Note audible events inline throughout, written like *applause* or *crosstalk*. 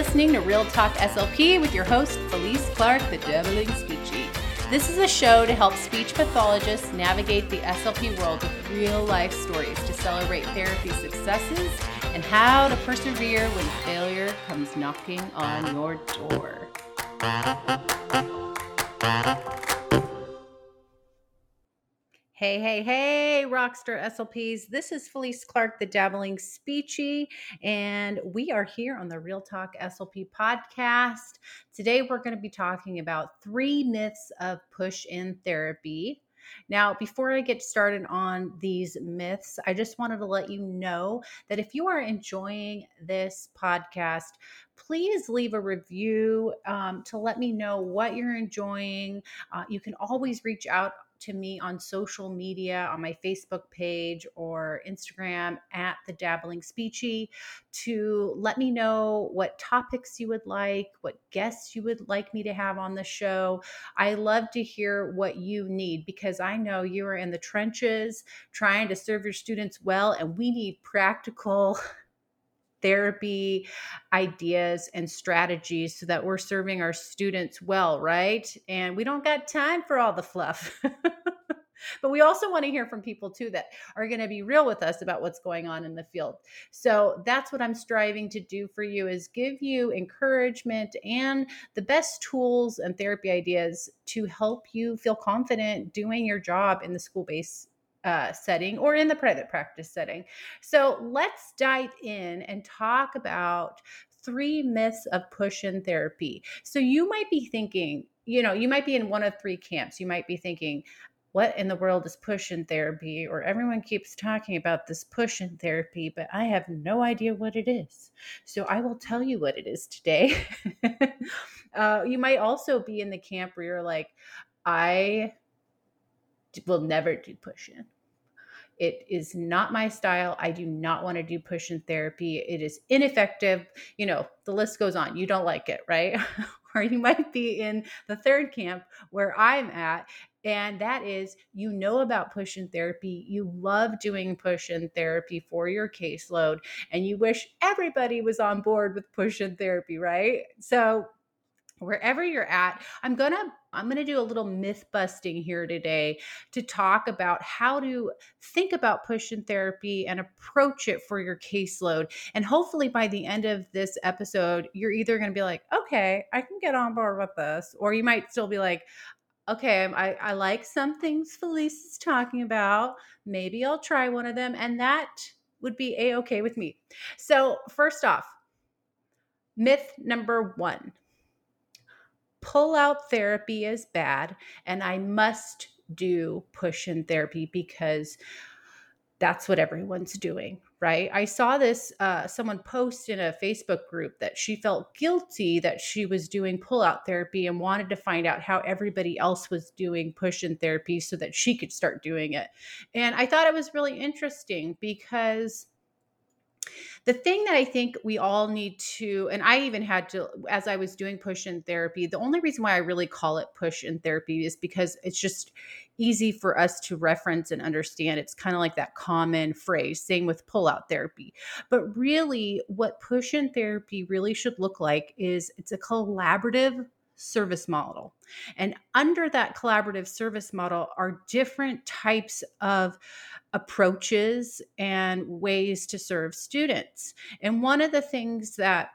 listening to Real Talk SLP with your host, Felice Clark, the Dabbling Speechie. This is a show to help speech pathologists navigate the SLP world with real life stories to celebrate therapy successes and how to persevere when failure comes knocking on your door. Hey, hey, hey, Rockstar SLPs. This is Felice Clark, the Dabbling Speechie, and we are here on the Real Talk SLP podcast. Today, we're going to be talking about three myths of push in therapy. Now, before I get started on these myths, I just wanted to let you know that if you are enjoying this podcast, please leave a review um, to let me know what you're enjoying. Uh, you can always reach out to me on social media, on my Facebook page or Instagram at the Dabbling Speechie to let me know what topics you would like, what guests you would like me to have on the show. I love to hear what you need because I know you are in the trenches trying to serve your students well, and we need practical therapy ideas and strategies so that we're serving our students well, right? And we don't got time for all the fluff. *laughs* but we also want to hear from people too that are going to be real with us about what's going on in the field so that's what i'm striving to do for you is give you encouragement and the best tools and therapy ideas to help you feel confident doing your job in the school-based uh, setting or in the private practice setting. So let's dive in and talk about three myths of push in therapy. So you might be thinking, you know, you might be in one of three camps. You might be thinking, what in the world is push in therapy? Or everyone keeps talking about this push in therapy, but I have no idea what it is. So I will tell you what it is today. *laughs* uh, you might also be in the camp where you're like, I will never do push in. It is not my style. I do not want to do push in therapy. It is ineffective. You know, the list goes on. You don't like it, right? *laughs* or you might be in the third camp where I'm at. And that is, you know about push in therapy. You love doing push in therapy for your caseload, and you wish everybody was on board with push in therapy, right? So, wherever you're at i'm gonna i'm gonna do a little myth busting here today to talk about how to think about push in therapy and approach it for your caseload. And hopefully by the end of this episode you're either gonna be like okay i can get on board with this or you might still be like okay i, I like some things felice is talking about. Maybe i'll try one of them and that would be a-okay with me. So first off myth number one pull out therapy is bad and I must do push in therapy because that's what everyone's doing, right? I saw this uh, someone post in a Facebook group that she felt guilty that she was doing pull out therapy and wanted to find out how everybody else was doing push in therapy so that she could start doing it. And I thought it was really interesting because the thing that I think we all need to, and I even had to, as I was doing push in therapy, the only reason why I really call it push in therapy is because it's just easy for us to reference and understand. It's kind of like that common phrase, same with pull out therapy. But really, what push in therapy really should look like is it's a collaborative service model. And under that collaborative service model are different types of approaches and ways to serve students. And one of the things that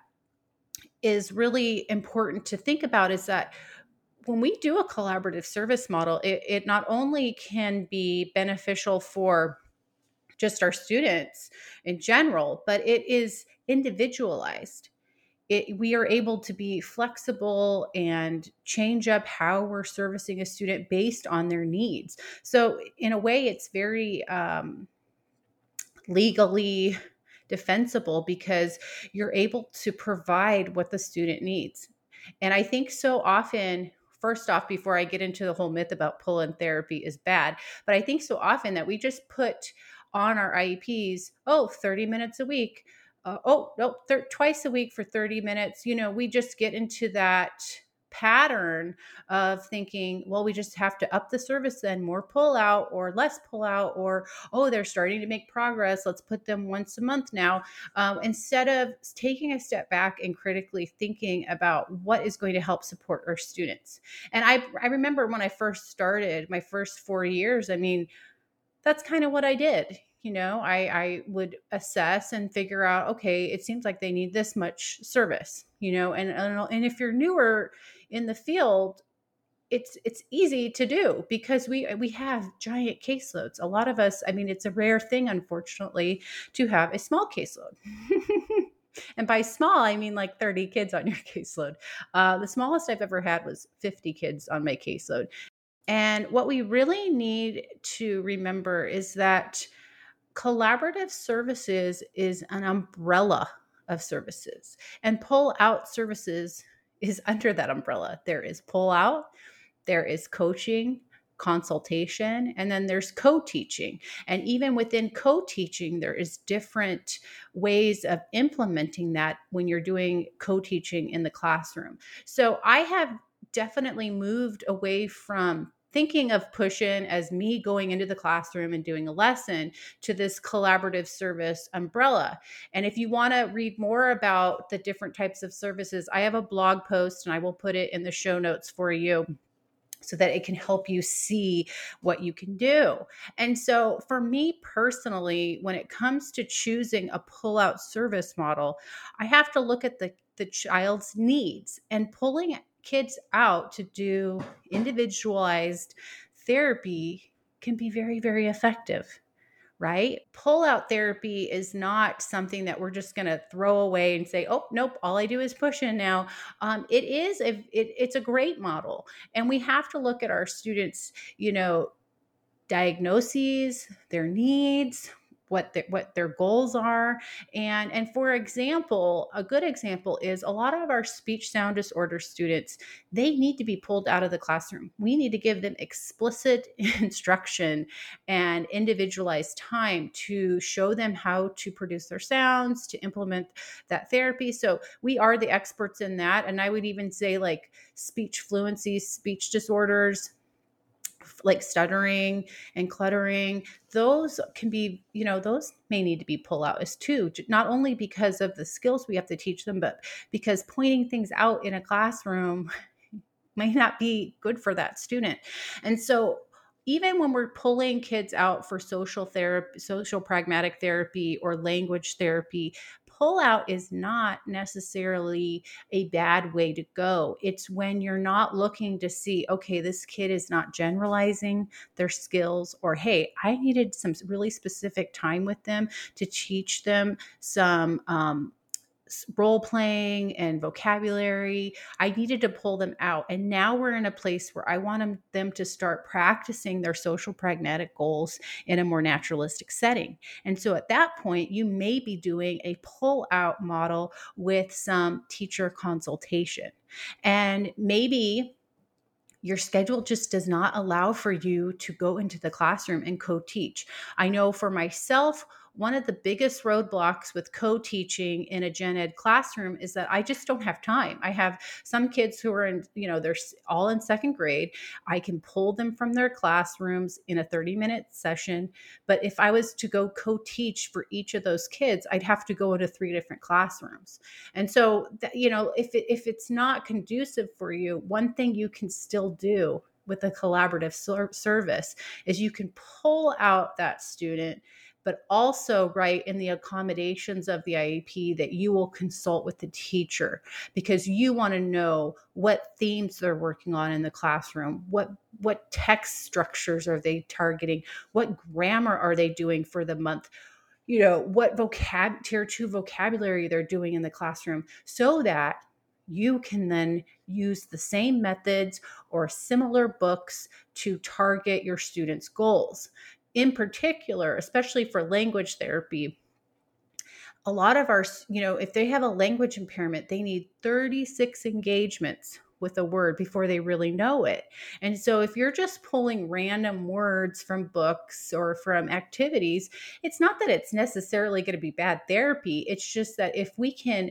is really important to think about is that when we do a collaborative service model, it, it not only can be beneficial for just our students in general, but it is individualized it, we are able to be flexible and change up how we're servicing a student based on their needs. So, in a way, it's very um, legally defensible because you're able to provide what the student needs. And I think so often, first off, before I get into the whole myth about pull in therapy is bad, but I think so often that we just put on our IEPs, oh, 30 minutes a week uh, oh no thir- twice a week for 30 minutes you know we just get into that pattern of thinking, well, we just have to up the service then, more pull out or less pull out, or oh, they're starting to make progress. Let's put them once a month now. Um, instead of taking a step back and critically thinking about what is going to help support our students. And I, I remember when I first started my first four years, I mean, that's kind of what I did you know i i would assess and figure out okay it seems like they need this much service you know and and if you're newer in the field it's it's easy to do because we we have giant caseloads. A lot of us i mean it's a rare thing unfortunately to have a small caseload. *laughs* And by small i mean like 30 kids on *laughs* your caseload. Uh, the smallest i've ever had was 50 kids on my caseload. And what we really need to remember is that collaborative services is an umbrella of services, and pull out services is *laughs* under that umbrella. There is pull out, there is coaching, consultation, and then there's co teaching. And even within co teaching, there is different ways of implementing that when you're doing co teaching in the classroom. So I have definitely moved away from thinking of Pushin as me going into the classroom and doing a lesson to this collaborative service umbrella. And if you want to read more about the different types of services, I have a blog post and I will put it in the show notes for you so that it can help you see what you can do. And so, for me personally, when it comes to choosing a pull out service model, I have to look at the, the child's needs and pulling kids out to do individualized therapy can be very, very effective right? Pull out therapy is not something that we're just going to throw away and say, "Oh, nope, all I do is push in now." Um, it is a it, it's a great model, and we have to look at our students, you know, diagnoses, their needs, what their, what their goals are and and for example a good example is a lot of our speech sound disorder students they need to be pulled out of the classroom. We need to give them explicit *laughs* instruction and individualized time to show them how to produce their sounds to implement that therapy. So we are the experts in that and i would even say like speech fluency speech disorders like stuttering and cluttering those can be you know those may need to be pull out as too not only because of the skills we have to teach them but because pointing things out in a classroom *laughs* may not be good for that student. And so even when we're pulling kids out for social therapy social pragmatic therapy or language therapy pull out is not necessarily a bad way to go. It's when you're not looking to see, okay, this kid is not generalizing their skills, or hey, I needed some really specific time with them to teach them some um, role playing and vocabulary. I needed to pull them out. And now we're in a place where I want them, to start practicing their social pragmatic goals in a more naturalistic setting. And so at that point, you may be doing a pull out model with some teacher consultation. And maybe your schedule just does not allow for you to go into the classroom and co teach. I know for myself, one of the biggest roadblocks with co-teaching in a gen ed classroom is that I just don't have time. I have some kids who are in, you know, they're all in second grade. I can pull them from their classrooms in a 30 minute session. But if I was to go co-teach for each of those kids, I'd have to go into three different classrooms. And so, you know, if it, if it's not conducive for you, one thing you can still do with a collaborative service is you can pull out that student but also write in the accommodations of the IEP that you will consult with the teacher because you want to know what themes they're working on in the classroom, what what text structures are they targeting, what grammar are they doing for the month you know what vocab tier 2 vocabulary they're doing in the classroom so that you can then use the same methods or similar books to target your students' goals in particular, especially for language therapy, a lot of our, you know, if they have a language impairment, they need 36 engagements with a word before they really know it. And so if you're just pulling random words from books or from activities, it's not that it's necessarily going to be bad therapy. It's just that if we can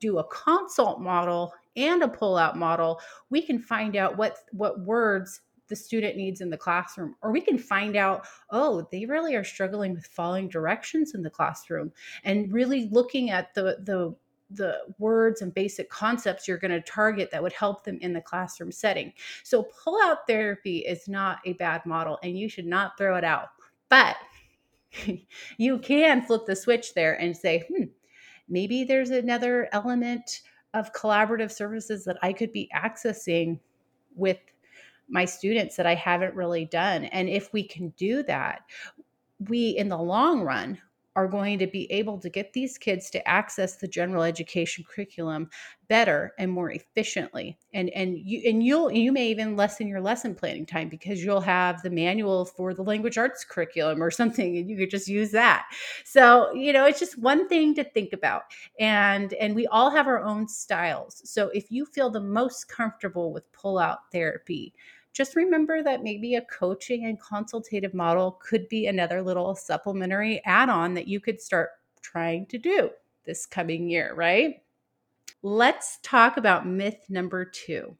do a consult model and a pull out model, we can find out what what words the student needs in the classroom or we can find out oh they really are struggling with following directions in the classroom and really looking at the the the words and basic concepts you're going to target that would help them in the classroom setting. So, pull out therapy is not a bad model and you should not throw it out. But *laughs* you can flip the switch there and say, hmm, maybe there's another element of collaborative services that I could be accessing with my students that I haven't really done. And if we can do that, we in the long run are going to be able to get these kids to access the general education curriculum better and more efficiently and and you and you'll you may even lessen your lesson planning time because you'll have the manual for the language arts curriculum or something and you could just use that so you know it's just one thing to think about and and we all have our own styles so if you feel the most comfortable with pull out therapy just remember that maybe a coaching and consultative model could be another little supplementary add on that you could start trying to do this coming year, right? Let's talk about myth number two.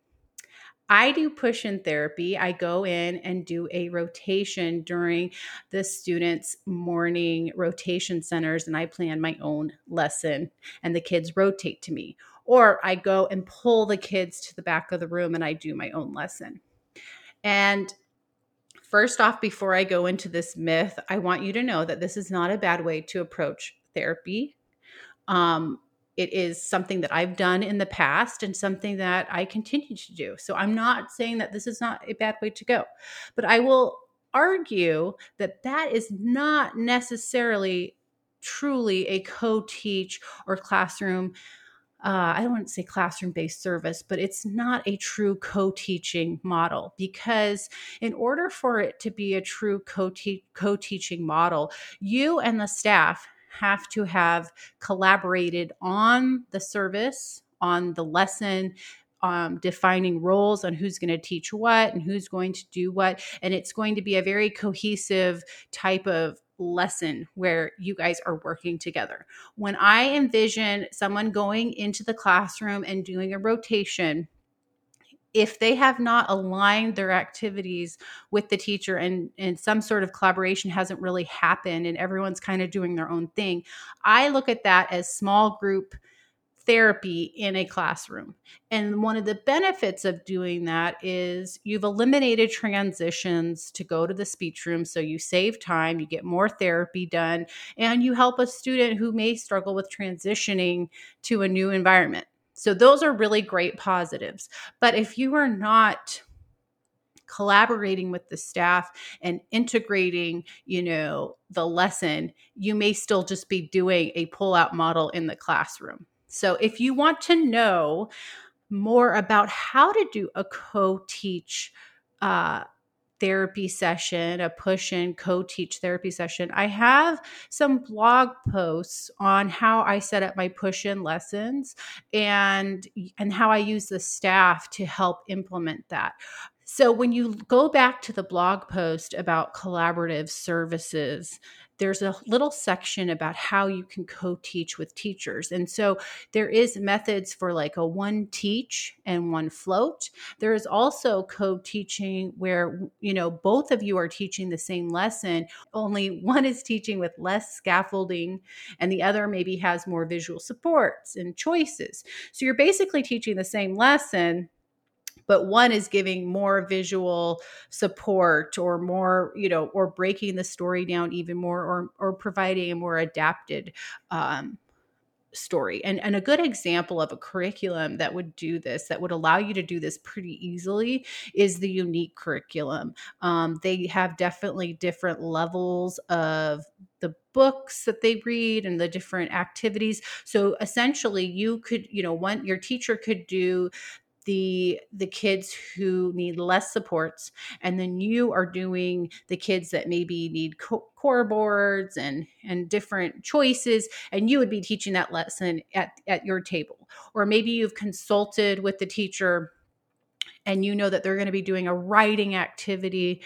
I do push in therapy. I go in and do a rotation during the students' morning rotation centers, and I plan my own lesson, and the kids rotate to me. Or I go and pull the kids to the back of the room and I do my own lesson. And first off, before I go into this myth, I want you to know that this is not a bad way to approach therapy. Um, it is something that I've done in the past and something that I continue to do. So I'm not saying that this is not a bad way to go, but I will argue that that is not necessarily truly a co teach or classroom uh, I don't want to say classroom based service, but it's not a true co teaching model because, in order for it to be a true co teaching model, you and the staff have to have collaborated on the service, on the lesson, um, defining roles on who's going to teach what and who's going to do what. And it's going to be a very cohesive type of lesson where you guys are working together. When I envision someone going into the classroom and doing a rotation, if they have not aligned their activities with the teacher and, and some sort of collaboration hasn't really happened and everyone's kind of doing their own thing, I look at that as small group therapy in a classroom. And one of the benefits of doing that is you've eliminated transitions to go to the speech room. So you save time, you get more therapy done, and you help a student who may struggle with transitioning to a new environment. So those are really great positives. But if you are not collaborating with the staff and integrating you know the lesson you may still just be doing a pull out model in the classroom so if you want to know more about how to do a co teach uh, therapy session, a push in co teach therapy session, I have some blog posts on how I set up my push in lessons and and how I use the staff to help implement that. So when you go back to the blog post about collaborative services, there's a little section about how you can co-teach with teachers. And so there is methods for like a one teach and one float. There is also co-teaching where you know both of you are teaching the same lesson, only *laughs* one is teaching with less scaffolding and the other maybe has more visual supports and choices. So you're basically teaching the same lesson but one is giving more visual support or more you know or breaking the story down even more or or providing a more adapted um, story. And and a good example of a curriculum that would do this that would allow you to do this pretty easily is the unique curriculum. Um, they have definitely different levels of the books that they read and the different activities. So essentially you could you know one your teacher could do the the kids who need less supports and then you are doing the kids that maybe need co- core boards and and different choices and you would be teaching that lesson at at your table. Or maybe you've consulted with the teacher and you know that they're going to be doing a writing activity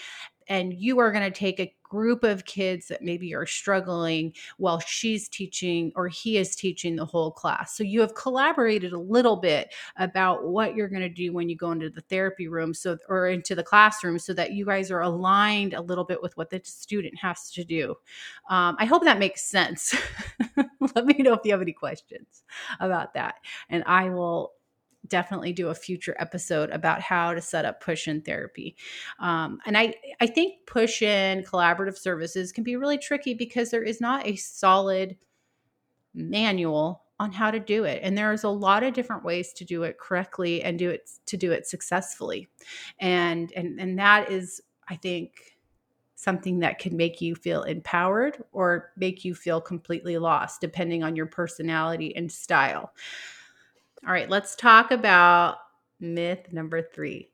and you are going to take a group of kids that maybe are struggling while she's teaching or he is teaching the whole class. So you have collaborated a little bit about what you're going to do when you go into the therapy room so or into the classroom so that you guys are aligned a little bit with what the student has to do. Um, I hope that makes sense. *laughs* Let me know if you have any questions about that. And I will definitely do a future episode about how to set up push in therapy. Um, and I, I think push in collaborative services can be really tricky because there is not a solid manual on how to do it. And there's a lot of different ways to do it correctly and do it to do it successfully. And and and that is i think something that can make you feel empowered or make you feel completely lost depending on your personality and style all right, let's talk about myth number three.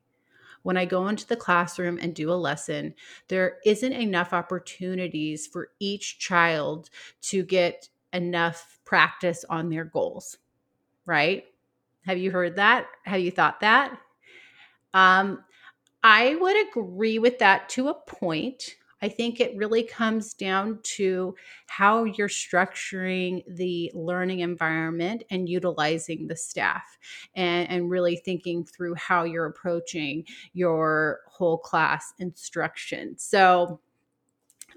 When I go into the classroom and do a lesson, there isn't enough opportunities for each child to get enough practice on their goals, right? Have you heard that? Have you thought that? Um, I would agree with that to a point. I think it really comes down to how you're structuring the learning environment and utilizing the staff and, and really thinking through how you're approaching your whole class instruction. So,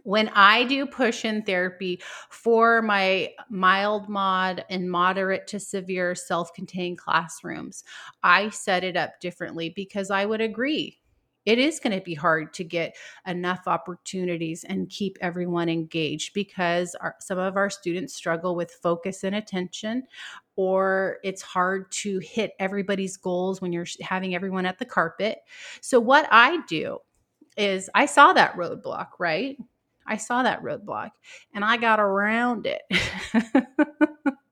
when I do push in therapy for my mild mod and moderate to severe self contained classrooms, I set it up differently because I would agree it is going to be hard to get enough opportunities and keep everyone engaged because our, some of our students struggle with focus and attention or it's hard to hit everybody's goals when you're having everyone at the carpet. So what i do is i saw that roadblock right? I saw that roadblock and i got around it *laughs*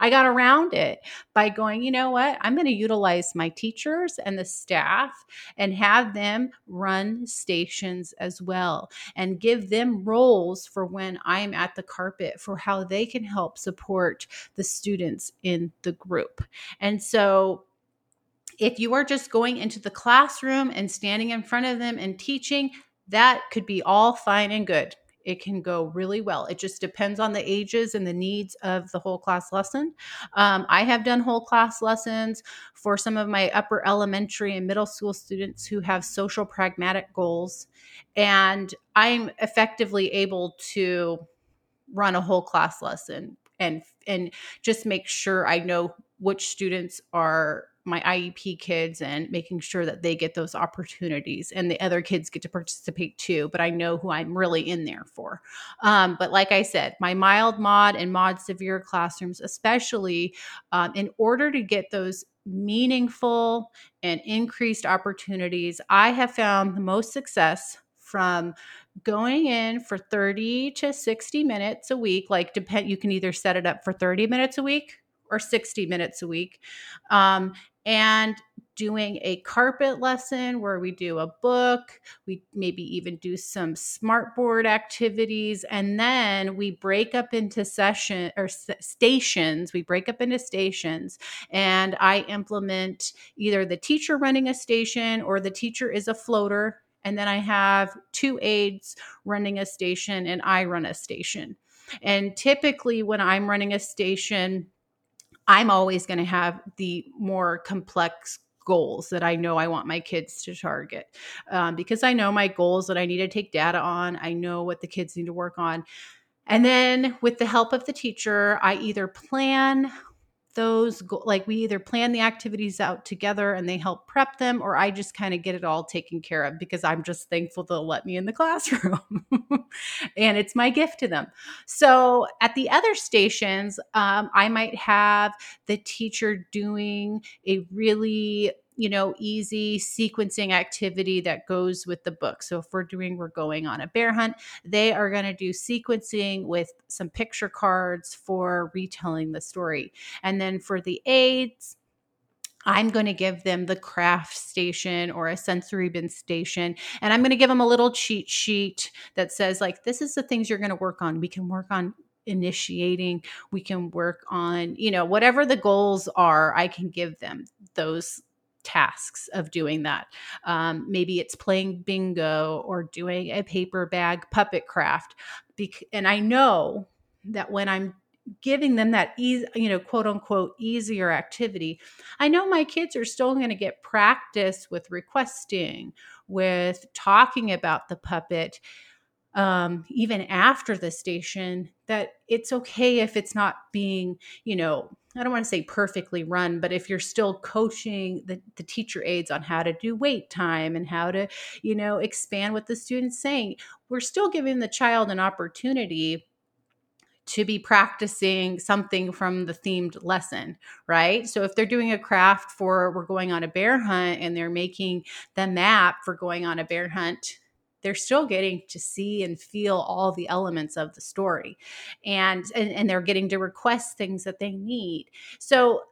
I got around it by going, you know what? I'm going to utilize my teachers and the staff and have them run stations as well and give them roles for when I'm at the carpet for how they can help support the students in the group. And so if you are just going into the classroom and standing in front of them and teaching, that could be all fine and good it can go really well. It just depends on the ages and the needs of the whole class lesson. Um, I have done whole class lessons for some of my upper elementary and middle school students who have social pragmatic goals. And I'm effectively able to run a whole class lesson and and just make sure I know which students are my IEP kids and making sure that they get those opportunities and the other kids get to participate too. But I know who I'm really in there for. Um, but like I said, my mild mod and mod severe classrooms, especially um, in order to get those meaningful and increased opportunities, I have found the most success from going in for 30 to 60 minutes a week like depend you can either set it up for 30 minutes a week or 60 minutes a week. Um, and doing a carpet lesson where we do a book, we maybe even do some smartboard activities, and then we break up into session or stations. We break up into stations, and I implement either the teacher running a station or the teacher is a floater. And then I have two aides running a station, and I run a station. And typically, when I'm running a station, I'm always going to have the more complex goals that I know I want my kids to target um, because I know my goals that I need to take data on. I know what the kids need to work on. And then with the help of the teacher, I either plan those like we either plan the activities out together and they help prep them or i just kind of get it all taken care of because i'm just thankful they'll let me in the *laughs* classroom. And it's my gift to them. So at the other stations um, i might have the teacher doing a really you know, easy sequencing activity that goes with the book. So if we're doing, we're going on a bear hunt, they are going to do sequencing with some picture cards for retelling the story. And then for the aides, I'm going to give them the craft station or a sensory bin station. And I'm going to give them a little cheat sheet that says, like, this is the things you're going to work on. We can work on initiating we can work on you know whatever the goals are i can give them those tasks of doing that. Um, maybe it's playing bingo or doing a paper bag puppet craft. And I know that when I'm giving them that easy, you know, quote unquote easier activity, I know my kids are still going to get practice with requesting, with talking about the puppet. Um, even after the station, that it's okay if it's not being, you know, I don't want to say perfectly run, but if you're still coaching the, the teacher aides on how to do wait time and how to, you know, expand what the student's saying, we're still giving the child an opportunity to be practicing something from the themed lesson, right? So if they're doing a craft for we're going on a bear hunt and they're making the map for going on a bear hunt, they're still getting to see and feel all the elements of the story. And and, and they're getting to request things that they need. So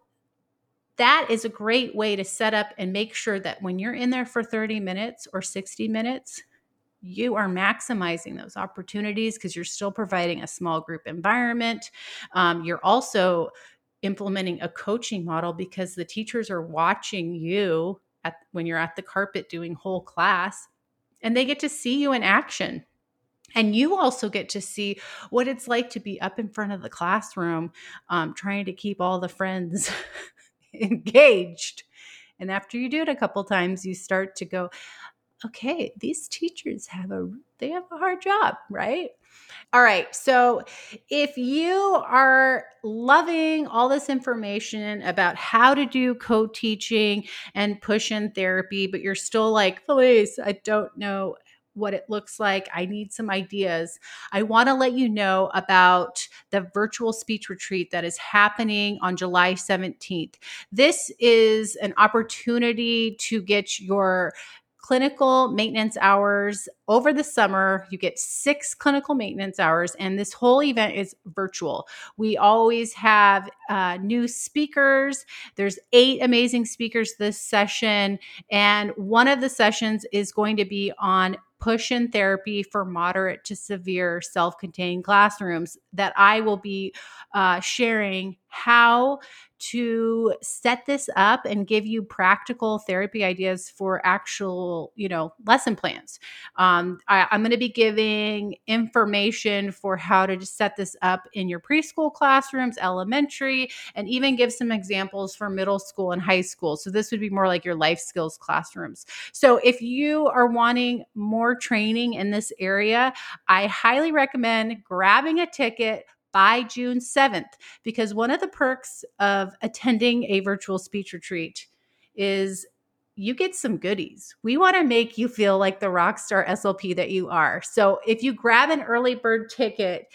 that is a great way to set up and make sure that when you're in there for 30 minutes or 60 minutes, you are maximizing those opportunities because you're still providing a small group environment. Um, you're also implementing a coaching model because the teachers are watching you at, when you're at the carpet doing whole class and they get to see you in action. And you also get to see what it's like to be up in front of the classroom, um, trying to keep all the friends *laughs* engaged. And after you do it a couple times, you start to go, okay, these teachers have a they have a hard job, right? All right. So, if you are loving all this information about how to do co teaching and push in therapy, but you're still like, please, I don't know what it looks like. I need some ideas. I want to let you know about the virtual speech retreat that is happening on July 17th. This is an opportunity to get your clinical maintenance hours over the summer. You get six clinical maintenance hours, and this whole event is virtual. We always have uh, new speakers. There's eight amazing speakers this session, and one of the sessions is going to be on push in therapy for moderate to severe self contained classrooms that I will be uh, sharing how to set this up and give you practical therapy ideas for actual, you know, lesson plans. Um, I, I'm going to be giving information for how to set this up in your preschool classrooms, elementary, and even give some examples for middle school and high school. So this would be more like your life skills classrooms. So if you are wanting more training in this area, I highly recommend grabbing a ticket by June 7th. Because one of the perks of attending a virtual speech retreat is you get some goodies. We want to make you feel like the rock star SLP that you are. So if you grab an early bird ticket,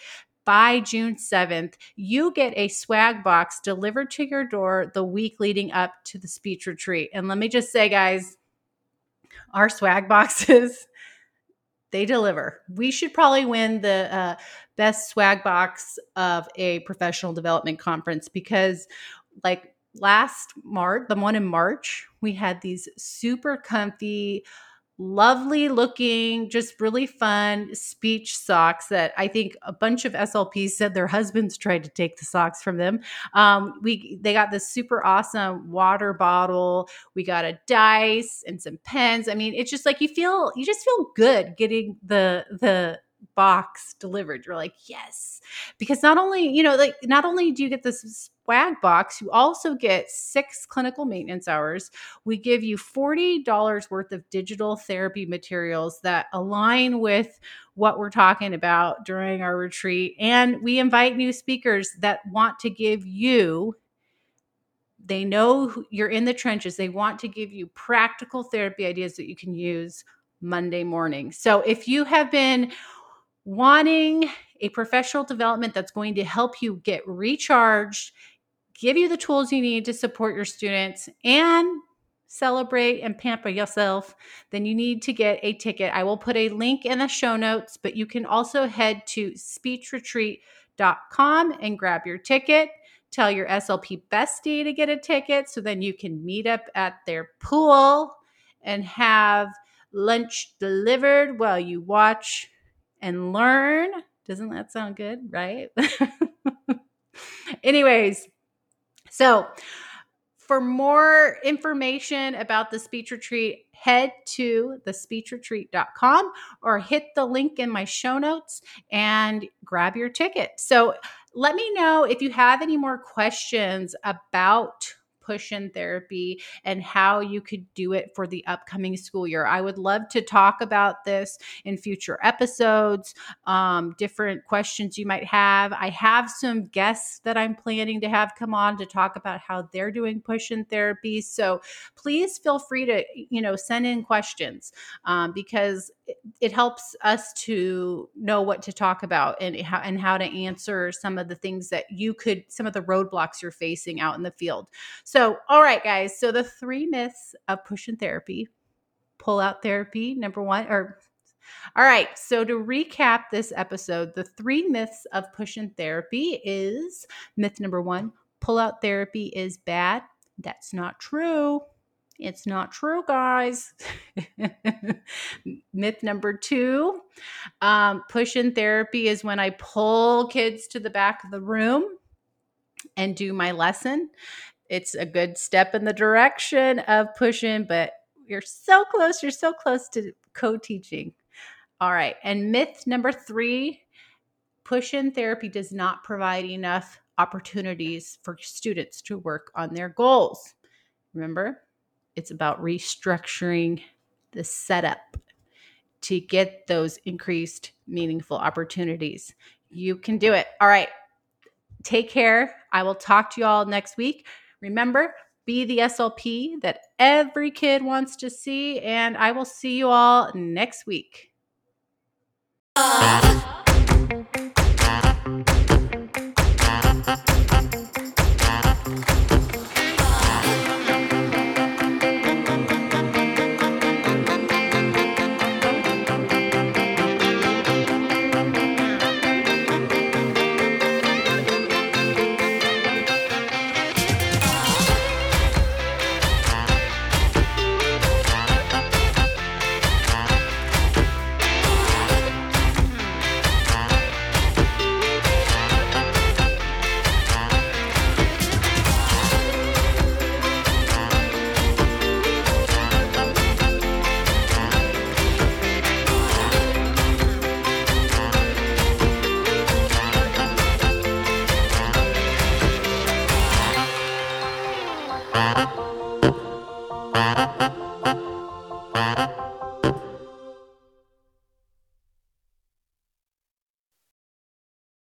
by June 7th, you get a swag box delivered to your door the week leading up to the speech retreat. And let me just say, guys, our swag boxes they deliver. We should probably win the uh, best swag box of a professional development conference because, like last March, the one in March, we had these super comfy lovely looking, just really fun speech socks that I think a bunch of SLPs said their husbands tried to take the socks from them. Um, we they got this super awesome water bottle. We got a dice and some pens. I mean, it's just like you feel you just feel good getting the the box delivered. You're like, yes. Because not only, you know, like not only do you get this swag box, you also get six clinical maintenance hours. We give you $40 worth of digital therapy materials that align with what we're talking about during our retreat. And we invite new speakers that want to give you they know you're in the trenches. They want to give you practical therapy ideas that you can use Monday morning. So if you have been wanting a professional development that's going to help you get recharged, give you the tools you need to support your students, and celebrate and pamper yourself, then you need to get a ticket. I will put a link in the show notes, but you can also head to speechretreat.com and grab your ticket. Tell your SLP bestie to get a ticket so then you can meet up at their pool and have lunch delivered while you watch and learn. Doesn't that sound good? Right? *laughs* Anyways, so for more information about the speech retreat, head to thespeechretreat.com or hit the link in my show notes and grab your ticket. So let me know if you have any more questions about push therapy and how you could do it for the upcoming school year. I would love to talk about this in future episodes, um, different questions you might have. I have some guests that I'm planning to have come on to talk about how they're doing push therapy. So please feel free to, you know, send in questions um, because it, it helps us to know what to talk about and how, and how to answer some of the things that you could, some of the roadblocks you're facing out in the field. So, all right, guys. So the three myths of push in therapy, pull out therapy, number one, or all right. So to recap this episode, the three myths of push in therapy is myth number one, pull out therapy is bad. That's not true. It's not true, guys. *laughs* Myth number two um, push in therapy is when I pull kids to the back of the room and do my lesson. It's a good step in the direction of pushing, but you're so close. You're so close to co teaching. All right. And myth number three push in therapy does not provide enough opportunities for students to work on their goals. Remember, it's about restructuring the setup to get those increased meaningful opportunities. You can do it. All right. Take care. I will talk to you all next week. Remember, be the SLP that every kid wants to see, and I will see you all next week.